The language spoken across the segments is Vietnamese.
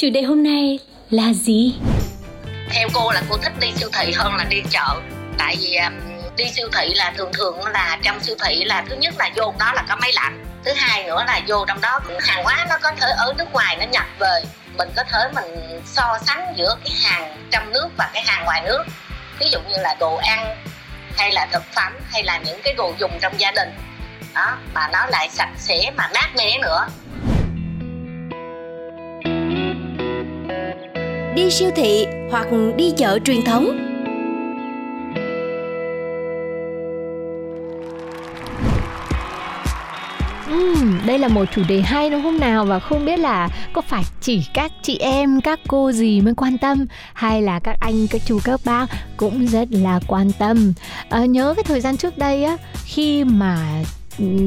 Chủ đề hôm nay là gì? Theo cô là cô thích đi siêu thị hơn là đi chợ. Tại vì um, đi siêu thị là thường thường là trong siêu thị là thứ nhất là vô đó là có máy lạnh. Thứ hai nữa là vô trong đó cũng hàng hóa nó có thể ở nước ngoài nó nhập về. Mình có thể mình so sánh giữa cái hàng trong nước và cái hàng ngoài nước. Ví dụ như là đồ ăn, hay là thực phẩm, hay là những cái đồ dùng trong gia đình. Đó, mà nó lại sạch sẽ mà mát mẻ nữa. Đi siêu thị hoặc đi chợ truyền thống. Uhm, đây là một chủ đề hay đúng không nào? Và không biết là có phải chỉ các chị em các cô gì mới quan tâm hay là các anh các chú các bác cũng rất là quan tâm? À, nhớ cái thời gian trước đây á khi mà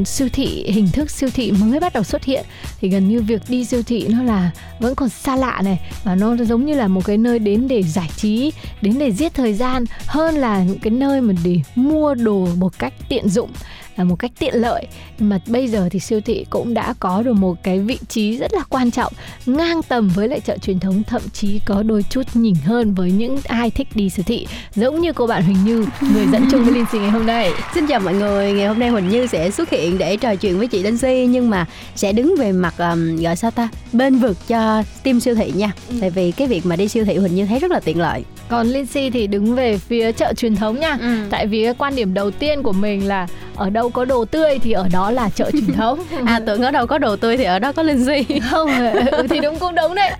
siêu thị, hình thức siêu thị mới bắt đầu xuất hiện. Thì gần như việc đi siêu thị nó là vẫn còn xa lạ này, và nó giống như là một cái nơi đến để giải trí, đến để giết thời gian, hơn là những cái nơi mà để mua đồ một cách tiện dụng một cách tiện lợi mà bây giờ thì siêu thị cũng đã có được một cái vị trí rất là quan trọng ngang tầm với lại chợ truyền thống thậm chí có đôi chút nhỉnh hơn với những ai thích đi siêu thị giống như cô bạn Huỳnh Như người dẫn chung với Linh Si ngày hôm nay Xin chào mọi người, ngày hôm nay Huỳnh Như sẽ xuất hiện để trò chuyện với chị Linh Si nhưng mà sẽ đứng về mặt um, gọi sao ta bên vực cho team siêu thị nha. Tại vì cái việc mà đi siêu thị Huỳnh Như thấy rất là tiện lợi. Còn Linh Si thì đứng về phía chợ truyền thống nha Ừ. tại vì cái quan điểm đầu tiên của mình là ở đâu có đồ tươi thì ở đó là chợ truyền thống À tưởng ở đâu có đồ tươi thì ở đó có Linh Si. không ừ, thì đúng cũng đúng đấy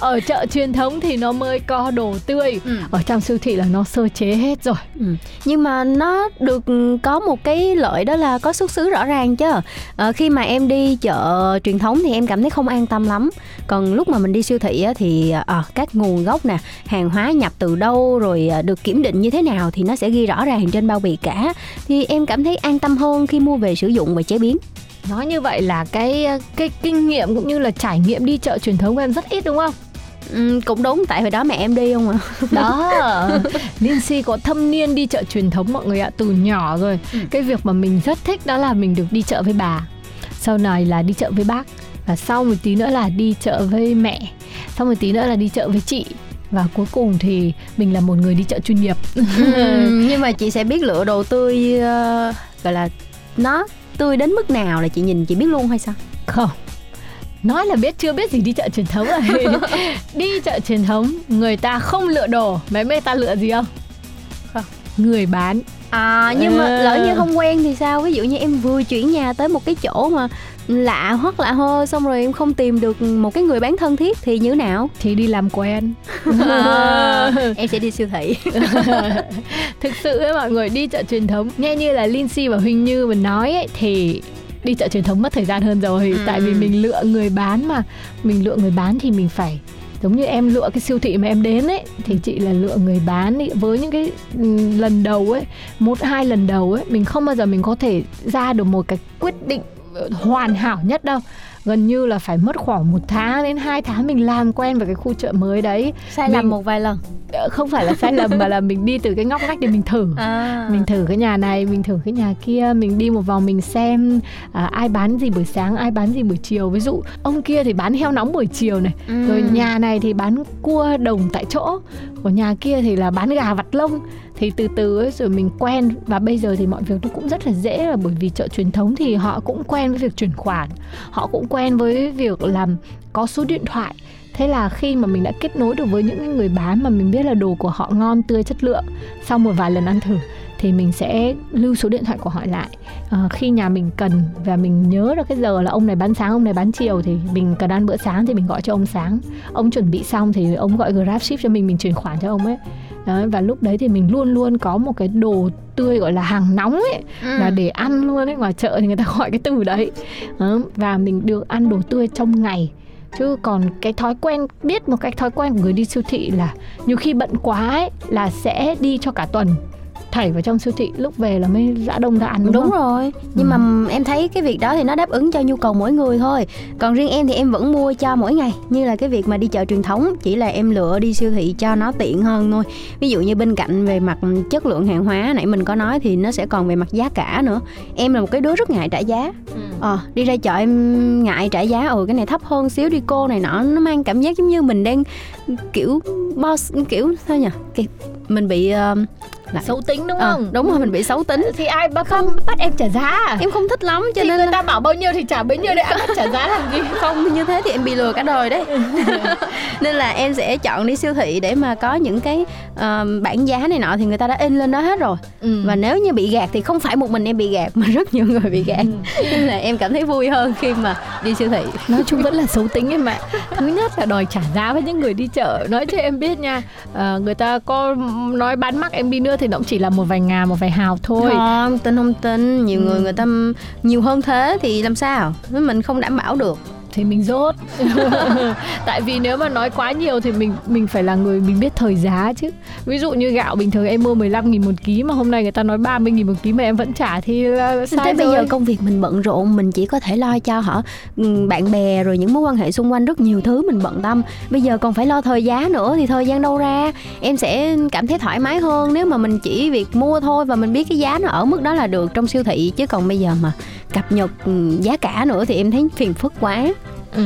ở chợ truyền thống thì nó mới có đồ tươi Ừ. ở trong siêu thị là nó sơ chế hết rồi Ừ. Nhưng mà nó được có một cái lợi đó là có xuất xứ rõ ràng chứ. Ờ, khi mà em đi chợ truyền thống thì em cảm thấy không an tâm lắm. Còn lúc mà mình đi siêu thị á, thì ờ, các nguồn gốc nè, hàng hóa nhập từ đâu rồi ờ, được kiểm định như thế nào thì nó sẽ ghi rõ ràng trên bao bì cả. Thì em cảm thấy an tâm hơn khi mua về sử dụng và chế biến. nói như vậy là cái cái kinh nghiệm cũng như là trải nghiệm đi chợ truyền thống của em rất ít đúng không Ừ, cũng đúng tại hồi đó mẹ em đi không à. đó Lindsay có thâm niên đi chợ truyền thống mọi người ạ từ nhỏ rồi Ừ. cái việc mà mình rất thích đó là mình được đi chợ với bà sau này là đi chợ với bác và sau một tí nữa là đi chợ với mẹ sau một tí nữa là đi chợ với chị và cuối cùng thì mình là một người đi chợ chuyên nghiệp Ừ, nhưng mà chị sẽ biết lựa đồ tươi ờ, gọi là nó tươi đến mức nào là chị nhìn chị biết luôn hay sao? không nói là biết chưa biết gì đi chợ truyền thống rồi đi chợ truyền thống người ta không lựa đồ mấy mấy ta lựa gì không Không. người bán À nhưng mà À. lỡ như không quen thì sao? Ví dụ như em vừa chuyển nhà tới một cái chỗ mà lạ hoặc lạ hơ xong rồi em không tìm được một cái người bán thân thiết thì như nào? thì đi làm quen À, em sẽ đi siêu thị. thực sự ấy mọi người đi chợ truyền thống nghe như là Lindsay và Huỳnh Như mình nói ấy, thì đi chợ truyền thống mất thời gian hơn rồi Ừ. tại vì mình lựa người bán mà mình lựa người bán thì mình phải giống như em lựa cái siêu thị mà em đến ấy thì chị là lựa người bán ý. với những cái ừ, lần đầu ấy một hai lần đầu ấy mình không bao giờ mình có thể ra được một cái quyết định hoàn hảo nhất đâu gần như là phải mất khoảng một tháng đến hai tháng mình làm quen với cái khu chợ mới đấy Sai Mình- lầm một vài lần. Ờ, không phải là sai lầm mà là mình đi từ cái ngóc ngách để mình thử À. mình thử cái nhà này mình thử cái nhà kia mình đi một vòng mình xem à, ai bán gì buổi sáng ai bán gì buổi chiều ví dụ ông kia thì bán heo nóng buổi chiều này Ừ. rồi nhà này thì bán cua đồng tại chỗ của nhà kia thì là bán gà vặt lông thì từ từ ấy rồi mình quen và bây giờ thì mọi việc nó cũng rất là dễ là bởi vì chợ truyền thống thì họ cũng quen với việc chuyển khoản họ cũng quen với việc làm có số điện thoại. Thế là khi mà mình đã kết nối được với những người bán mà mình biết là đồ của họ ngon tươi chất lượng sau một vài lần ăn thử thì mình sẽ lưu số điện thoại của họ lại. À, khi nhà mình cần và mình nhớ được cái giờ là ông này bán sáng ông này bán chiều thì mình cần ăn bữa sáng thì mình gọi cho ông sáng. Ông chuẩn bị xong thì ông gọi grab ship cho mình mình chuyển khoản cho ông ấy. Đấy, và lúc đấy thì mình luôn luôn có một cái đồ tươi gọi là hàng nóng ấy Ừ. là để ăn luôn ấy ngoài chợ thì người ta gọi cái từ đấy. Đó, và mình được ăn đồ tươi trong ngày. Chứ còn cái thói quen biết một cái thói quen của người đi siêu thị là nhiều khi bận quá ấy là sẽ đi cho cả tuần thảy vào trong siêu thị lúc về là mới dã đông ra ăn đúng, đúng không? rồi. Nhưng mà em thấy cái việc đó thì nó đáp ứng cho nhu cầu mỗi người thôi. Còn riêng em thì em vẫn mua cho mỗi ngày. Như là cái việc mà đi chợ truyền thống chỉ là em lựa đi siêu thị cho nó tiện hơn thôi. Ví dụ như bên cạnh về mặt chất lượng hàng hóa nãy mình có nói thì nó sẽ còn về mặt giá cả nữa. Em là một cái đứa rất ngại trả giá. Ờ đi ra chợ em ngại trả giá ừ cái này thấp hơn xíu đi cô này nọ. Nó mang cảm giác giống như mình đang kiểu boss kiểu sao nhỉ? Mình bị ờ, lại- xấu tính đúng ờ, không? đúng rồi mình bị xấu tính. Thì ai bắt không bắt em trả giá à? em không thích lắm cho thì nên người ta bảo bao nhiêu thì trả bấy nhiêu đấy bắt trả giá làm gì? Không như thế thì em bị lừa cả đời đấy. Nên là em sẽ chọn đi siêu thị để mà có những cái ờ, bảng giá này nọ thì người ta đã in lên đó hết rồi. Ừ. và nếu như bị gạt thì không phải một mình em bị gạt mà rất nhiều người bị gạt. Nên là em cảm thấy vui hơn khi mà đi siêu thị. Nói chung vẫn là xấu tính em ạ. Thứ nhất là đòi trả giá với những người đi chợ. Nói cho em biết nha ờ, người ta có nói bán mắc em đi nữa thì nó cũng chỉ là một vài ngà một vài hào thôi. Không tin không tin nhiều người người ta nhiều hơn thế thì làm sao? Mình không đảm bảo được thì mình rốt. Tại vì nếu mà nói quá nhiều thì mình mình phải là người mình biết thời giá chứ. Ví dụ như gạo bình thường em mua 15 nghìn một ký mà hôm nay người ta nói 30 nghìn một ký mà em vẫn trả thì là sai thế bây rồi. giờ công việc mình bận rộn mình chỉ có thể lo cho họ ừ, bạn bè rồi những mối quan hệ xung quanh rất nhiều thứ mình bận tâm. Bây giờ còn phải lo thời giá nữa thì thời gian đâu ra? Em sẽ cảm thấy thoải mái hơn nếu mà mình chỉ việc mua thôi và mình biết cái giá nó ở mức đó là được trong siêu thị. Chứ còn bây giờ mà cập nhật ừ, giá cả nữa thì em thấy phiền phức quá. Ừ,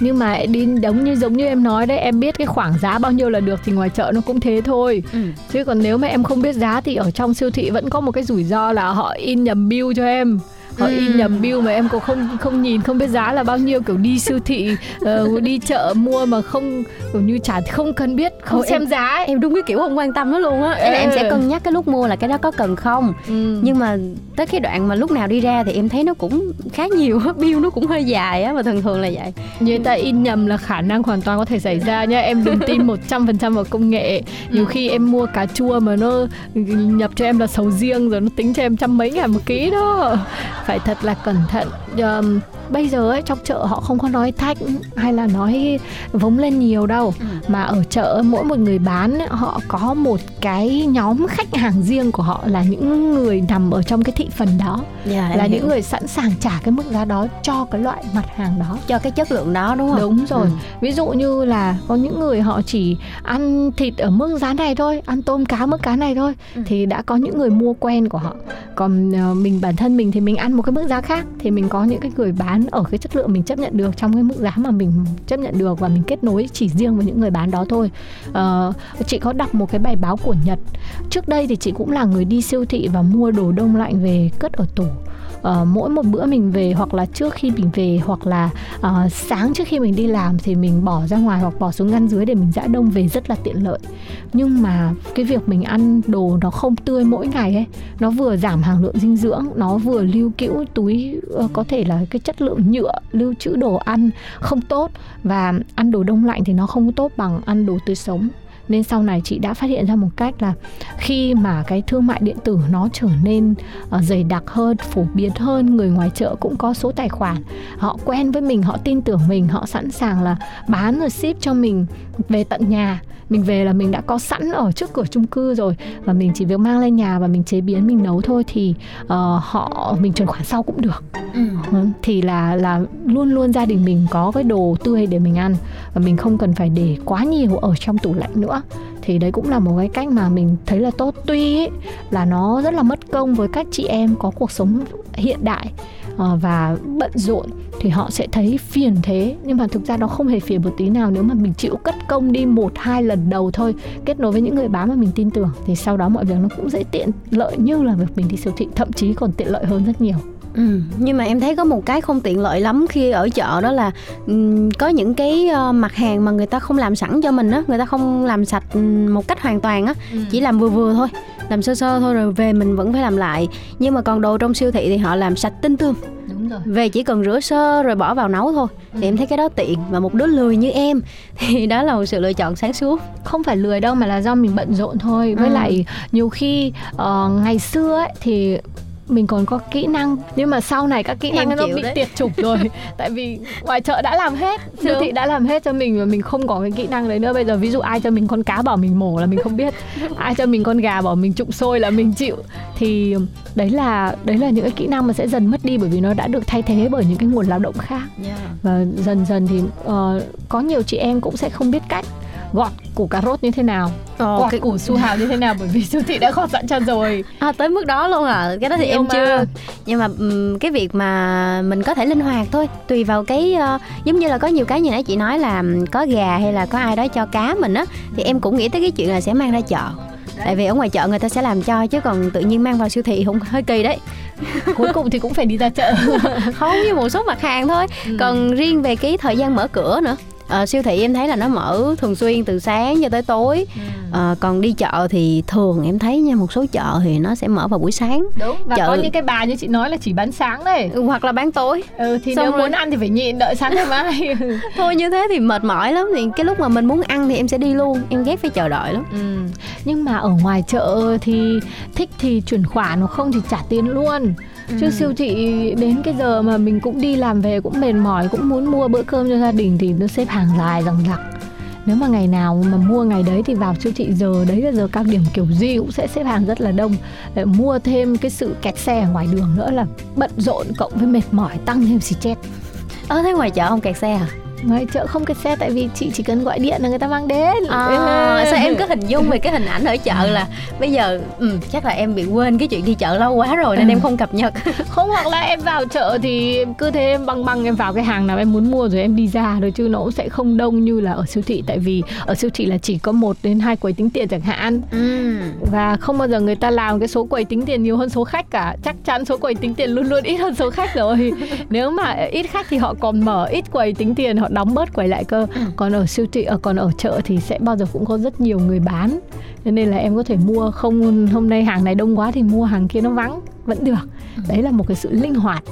nhưng mà đi giống như giống như em nói đấy em biết cái khoảng giá bao nhiêu là được thì ngoài chợ nó cũng thế thôi. Ừ. chứ còn nếu mà em không biết giá thì ở trong siêu thị vẫn có một cái rủi ro là họ in nhầm bill cho em họ Ừ. in nhầm bill mà em cũng không không nhìn không biết giá là bao nhiêu kiểu đi siêu thị ờ, đi chợ mua mà không kiểu như chả không cần biết không Ồ, xem em- giá ấy. em đúng cái kiểu không quan tâm đó luôn á là em sẽ Ừ. cân nhắc cái lúc mua là cái đó có cần không Ừ. nhưng mà tới cái đoạn mà lúc nào đi ra thì em thấy nó cũng khá nhiều á bill nó cũng hơi dài á và thường thường là vậy Như ta in nhầm là khả năng hoàn toàn có thể xảy ra nha Em đừng tin 100% vào công nghệ Nhiều khi em mua cà chua mà nó nhập cho em là sầu riêng Rồi nó tính cho em trăm mấy ngàn một ký đó Phải thật là cẩn thận Ờm, Bây giờ ấy trong chợ họ không có nói thách Hay là nói vống lên nhiều đâu Mà ở chợ mỗi một người bán Họ có một cái nhóm khách hàng riêng của họ Là những người nằm ở trong cái thị phần đó dạ, em Là hiểu. những người sẵn sàng trả cái mức giá đó Cho cái loại mặt hàng đó cho cái chất lượng đó đúng không Đúng rồi. Ừ. Ví dụ như là có những người họ chỉ ăn thịt ở mức giá này thôi, ăn tôm cá mức cá này thôi Ừ. thì đã có những người mua quen của họ. Còn ờ, mình bản thân mình thì mình ăn một cái mức giá khác thì mình có những cái người bán ở cái chất lượng mình chấp nhận được trong cái mức giá mà mình chấp nhận được và mình kết nối chỉ riêng với những người bán đó thôi. à, chị có đọc một cái bài báo của Nhật. Trước đây thì chị cũng là người đi siêu thị và mua đồ đông lạnh về cất ở tủ uh, mỗi một bữa mình về hoặc là trước khi mình về hoặc là uh, sáng trước khi mình đi làm thì mình bỏ ra ngoài hoặc bỏ xuống ngăn dưới để mình giã đông về rất là tiện lợi. Nhưng mà cái việc mình ăn đồ nó không tươi mỗi ngày ấy nó vừa giảm hàm lượng dinh dưỡng nó vừa lưu cữu túi uh, có thể là cái chất lượng nhựa lưu trữ đồ ăn không tốt và ăn đồ đông lạnh thì nó không tốt bằng ăn đồ tươi sống. Nên sau này chị đã phát hiện ra một cách là khi mà cái thương mại điện tử nó trở nên ờ, dày đặc hơn phổ biến hơn người ngoài chợ cũng có số tài khoản. Họ quen với mình họ tin tưởng mình họ sẵn sàng là bán rồi ship cho mình về tận nhà. Mình về là mình đã có sẵn ở trước cửa chung cư rồi và mình chỉ việc mang lên nhà và mình chế biến mình nấu thôi thì ờ, họ mình chuyển khoản sau cũng được. Ừ. Ừ, thì là là luôn luôn gia đình mình có cái đồ tươi để mình ăn và mình không cần phải để quá nhiều ở trong tủ lạnh nữa thì đấy cũng là một cái cách mà mình thấy là tốt. Tuy ấy, là nó rất là mất công với các chị em có cuộc sống hiện đại ờ, và bận rộn thì họ sẽ thấy phiền thế. Nhưng mà thực ra nó không hề phiền một tí nào nếu mà mình chịu cất công đi một hai lần đầu thôi kết nối với những người bán mà mình tin tưởng thì sau đó mọi việc nó cũng dễ tiện lợi như là việc mình đi siêu thị thậm chí còn tiện lợi hơn rất nhiều. Ừ, nhưng mà em thấy có một cái không tiện lợi lắm khi ở chợ đó là ừm, có những cái ờ, mặt hàng mà người ta không làm sẵn cho mình á, người ta không làm sạch ừm, một cách hoàn toàn á, chỉ làm vừa vừa thôi, làm sơ sơ thôi rồi về mình vẫn phải làm lại. Nhưng mà còn đồ trong siêu thị thì họ làm sạch tinh tươm. đúng rồi. về chỉ cần rửa sơ rồi bỏ vào nấu thôi thì Ừ. em thấy cái đó tiện và một đứa lười như em thì đó là một sự lựa chọn sáng suốt không phải lười đâu mà là do mình bận rộn thôi với Ừ. lại nhiều khi ờ, ngày xưa ấy thì mình còn có kỹ năng nhưng mà sau này các kỹ Em năng nó bị đấy. tiệt chủng rồi. Tại vì ngoài chợ đã làm hết siêu thị đã làm hết cho mình và mình không có cái kỹ năng đấy nữa. Bây giờ ví dụ ai cho mình con cá bảo mình mổ là mình không biết. Ai cho mình con gà bảo mình trụng sôi là mình chịu. Thì đấy là đấy là những cái kỹ năng mà sẽ dần mất đi bởi vì nó đã được thay thế bởi những cái nguồn lao động khác. Và dần dần thì ờ, có nhiều chị em cũng sẽ không biết cách gọt củ cà rốt như thế nào? Ồ, gọt cái- củ su hào như thế nào? Bởi vì siêu thị đã gọt sẵn cho rồi. À, tới mức đó luôn à cái đó thì Nhiều em mà. chưa nhưng mà ừm, cái việc mà mình có thể linh hoạt thôi. Tùy vào cái ờ, giống như là có nhiều cái như nãy chị nói là có gà hay là có ai đó cho cá mình á thì em cũng nghĩ tới cái chuyện là sẽ mang ra chợ. Tại vì ở ngoài chợ người ta sẽ làm cho chứ còn tự nhiên mang vào siêu thị cũng hơi kỳ đấy. Cuối cùng thì cũng phải đi ra chợ. Không như một số mặt hàng thôi. Ừ. còn riêng về cái thời gian mở cửa nữa Ờ, siêu thị em thấy là nó mở thường xuyên từ sáng cho tới tối. Ờ, còn đi chợ thì thường em thấy nha một số chợ thì nó sẽ mở vào buổi sáng. Đúng và Chợ- có những cái bà như chị nói là chỉ bán sáng đấy. Hoặc là bán tối. Ừ, thì Xong nếu rồi- muốn ăn thì phải nhịn đợi sáng ngày mai. Thôi như thế thì mệt mỏi lắm. Thì cái lúc mà mình muốn ăn thì em sẽ đi luôn em ghét phải chờ đợi lắm. Ừ. nhưng mà ở ngoài chợ thì thích thì chuyển khoản hoặc không thì trả tiền luôn chứ siêu thị đến cái giờ mà mình cũng đi làm về cũng mệt mỏi cũng muốn mua bữa cơm cho gia đình thì nó xếp hàng dài rằng rặc nếu mà ngày nào mà mua ngày đấy thì vào siêu thị giờ đấy là giờ cao điểm kiểu gì cũng sẽ xếp hàng rất là đông. Để mua thêm cái sự kẹt xe ở ngoài đường nữa là bận rộn cộng với mệt mỏi tăng thêm xì chết ơ thế ngoài chợ không kẹt xe à ngoài chợ không kẹt xe tại vì chị chỉ cần gọi điện là người ta mang đến. À, sao em có hình dung về cái hình ảnh ở chợ là bây giờ ừ, chắc là em bị quên cái chuyện đi chợ lâu quá rồi nên Ừ. em không cập nhật. Không hoặc là em vào chợ thì cứ thế em băng băng em vào cái hàng nào em muốn mua rồi em đi ra thôi chứ nó cũng sẽ không đông như là ở siêu thị. Tại vì ở siêu thị là chỉ có một đến hai quầy tính tiền chẳng hạn. Ừ. và không bao giờ người ta làm cái số quầy tính tiền nhiều hơn số khách cả. Chắc chắn số quầy tính tiền luôn luôn ít hơn số khách rồi. Nếu mà ít khách thì họ còn mở ít quầy tính tiền họ đóng bớt quầy lại cơ. Còn ở siêu thị ờ, còn ở chợ thì sẽ bao giờ cũng có rất nhiều người bán. Cho nên là em có thể mua không hôm nay hàng này đông quá thì mua hàng kia nó vắng. Vẫn được. Đấy là một cái sự linh hoạt.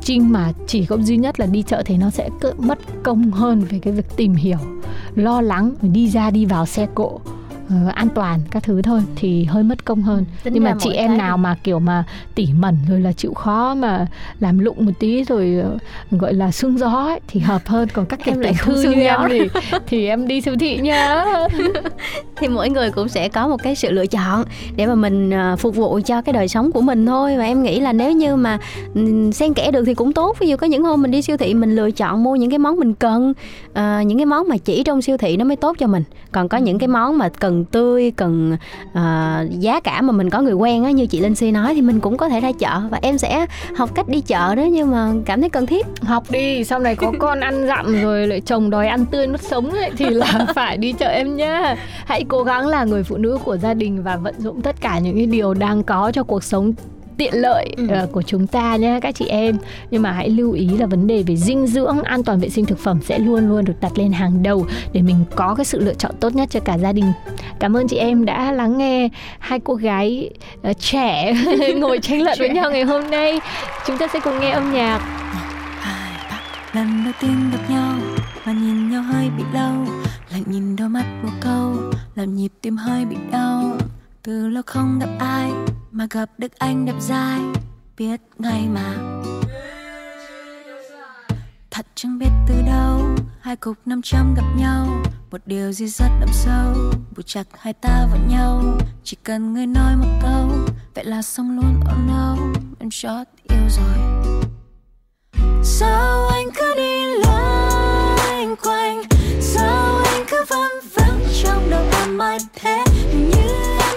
Trinh mà chỉ có duy nhất là đi chợ thì nó sẽ mất công hơn về cái việc tìm hiểu lo lắng đi ra đi vào xe cộ ờ, an toàn các thứ thôi thì hơi mất công hơn. Tính nhưng mà chị em cái nào mà kiểu mà tỉ mẩn rồi là chịu khó mà làm lụng một tí rồi ờ, gọi là xương gió ấy, thì hợp hơn. Còn các Em lại thư xương như em thì thì em đi siêu thị nha thì mỗi người cũng sẽ có một cái sự lựa chọn để mà mình à, phục vụ cho cái đời sống của mình thôi. Và em nghĩ là nếu như mà ừm, xen kẽ được thì cũng tốt. Ví dụ có những hôm mình đi siêu thị mình lựa chọn mua những cái món mình cần à, những cái món mà chỉ trong siêu thị nó mới tốt cho mình. Còn có những cái món mà cần tươi cần à, giá cả mà mình có người quen á như chị Linh Si nói thì mình cũng có thể ra chợ và em sẽ học cách đi chợ đó nhưng mà cảm thấy cần thiết. Học đi sau này có con ăn dặm rồi lại chồng đòi ăn tươi nuốt sống ấy, thì là phải đi chợ em nhá. Hãy cố gắng là người phụ nữ của gia đình và vận dụng tất cả những cái điều đang có cho cuộc sống tiện lợi Ừ. ờ, của chúng ta nhé các chị em. Nhưng mà hãy lưu ý là vấn đề về dinh dưỡng an toàn vệ sinh thực phẩm sẽ luôn luôn được đặt lên hàng đầu để mình có cái sự lựa chọn tốt nhất cho cả gia đình. Cảm ơn chị em đã lắng nghe hai cô gái ờ, trẻ ngồi tranh luận với nhau ngày hôm nay. Chúng ta sẽ cùng nghe âm nhạc. Lần đầu tiên gặp nhau mà nhìn nhau hơi bị lâu lại nhìn đôi mắt một câu làm nhịp tim hơi bị đau từ lâu không gặp ai mà gặp được anh đẹp dai, biết ngay mà. Thật chẳng biết từ đâu, hai cục năm trăm gặp nhau. Một điều gì rất đậm sâu buộc chặt hai ta vào nhau. Chỉ cần người nói một câu, vậy là xong luôn. Oh no, em chót yêu rồi. Sao anh cứ đi loanh quanh? Sao anh cứ văng vắng trong đầu em mãi thế?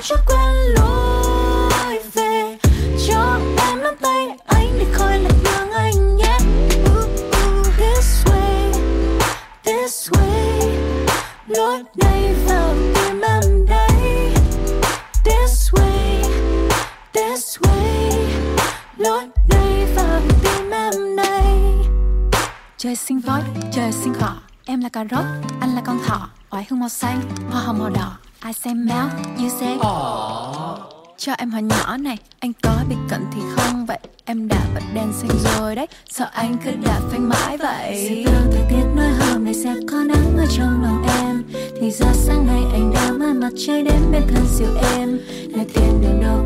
Cho quen lối về. Cho em nắm tay anh để khỏi lạc đường anh nhé. Ooh, ooh, This way, this way. Lối này vào tim em đây. This way, this way. Lối này vào tim em đây. Trời sinh voi, trời sinh cỏ Em là cà rốt, anh là con thỏ. Oải hương màu xanh, hoa hồng màu đỏ. Ai xem méo như thế cho em hỏi nhỏ này anh có bị cận thì không? Vậy em đã bật đèn xanh rồi đấy. Sợ anh cứ đạp phanh mãi vậy. Báo thời tiết nói hôm nay sẽ có nắng ở trong lòng em. Thì ra sáng nay anh đã mang mặt trời đến bên thân siêu em. Nơi tiền đường đâu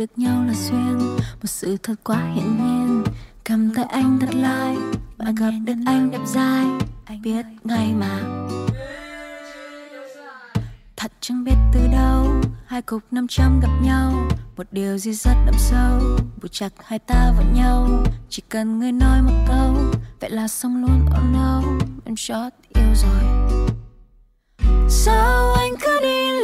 được nhau là duyên. Một sự thật quá hiển nhiên. Cầm tay anh thật lai Bạn gặp được anh đẹp dai. Anh biết ngay mà. Thật chẳng biết từ đâu Hai cục nam châm gặp nhau. Một điều gì rất đậm sâu Buộc chặt hai ta vào nhau. Chỉ cần người nói một câu Vậy là xong luôn. Oh no Em chót yêu rồi. Sao anh cứ đi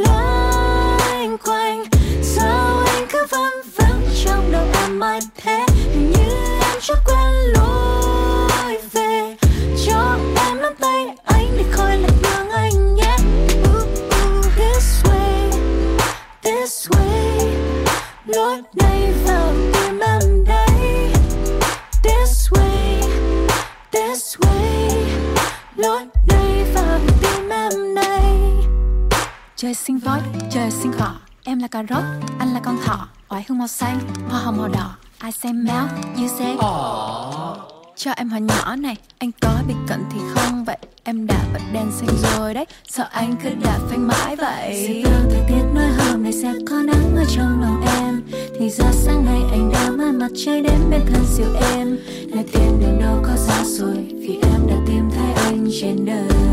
sinh voi, trời sinh cỏ Em là cà rốt, anh là con thỏ Oải hương màu xanh, hoa hồng màu đỏ. I say mouth, you say Cho em hỏi nhỏ này Anh có bị cận thì không? Vậy Em đã bật đèn xanh rồi đấy. Sợ anh cứ đạp phanh mãi vậy. Thời tiết nói hôm nay sẽ có nắng ở trong lòng em. Thì ra sáng nay anh đã mang mặt trời đến bên thân siêu em. Nơi tiền đường đâu có xa xôi Vì em đã tìm thấy anh trên đời.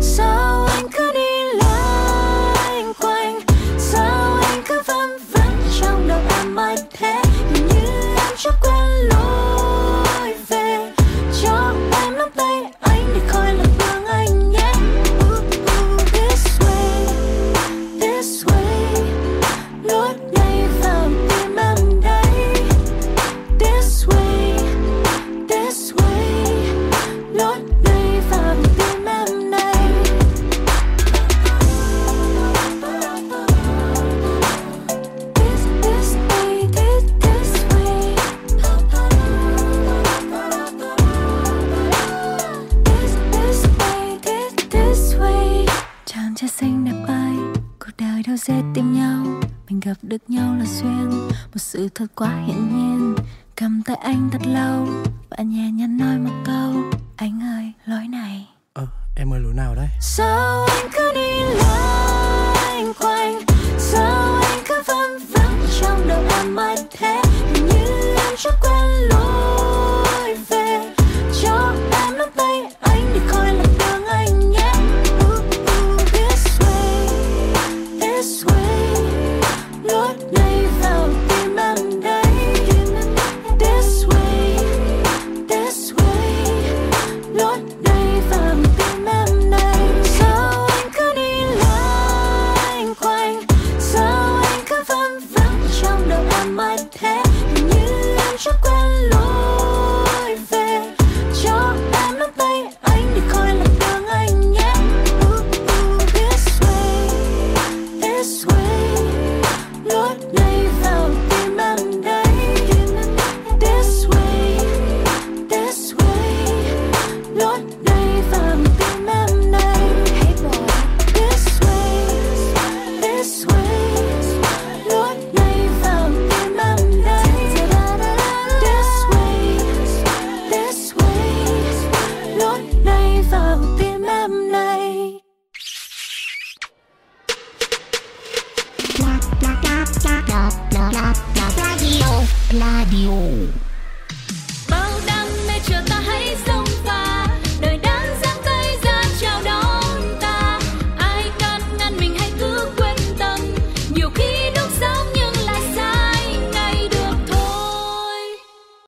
Sao anh cứ trai xanh đẹp ai cuộc đời đâu dễ tìm nhau. Mình gặp được nhau là duyên một sự thật quá hiển nhiên. Cầm tay anh thật lâu và nhẹ nhàng nói một câu anh ơi lối này. Ờ em ơi lối nào đấy? Sao anh cứ đi loanh quanh? Sao anh cứ vân vắng trong đầu em mãi thế? Như em chưa quen lối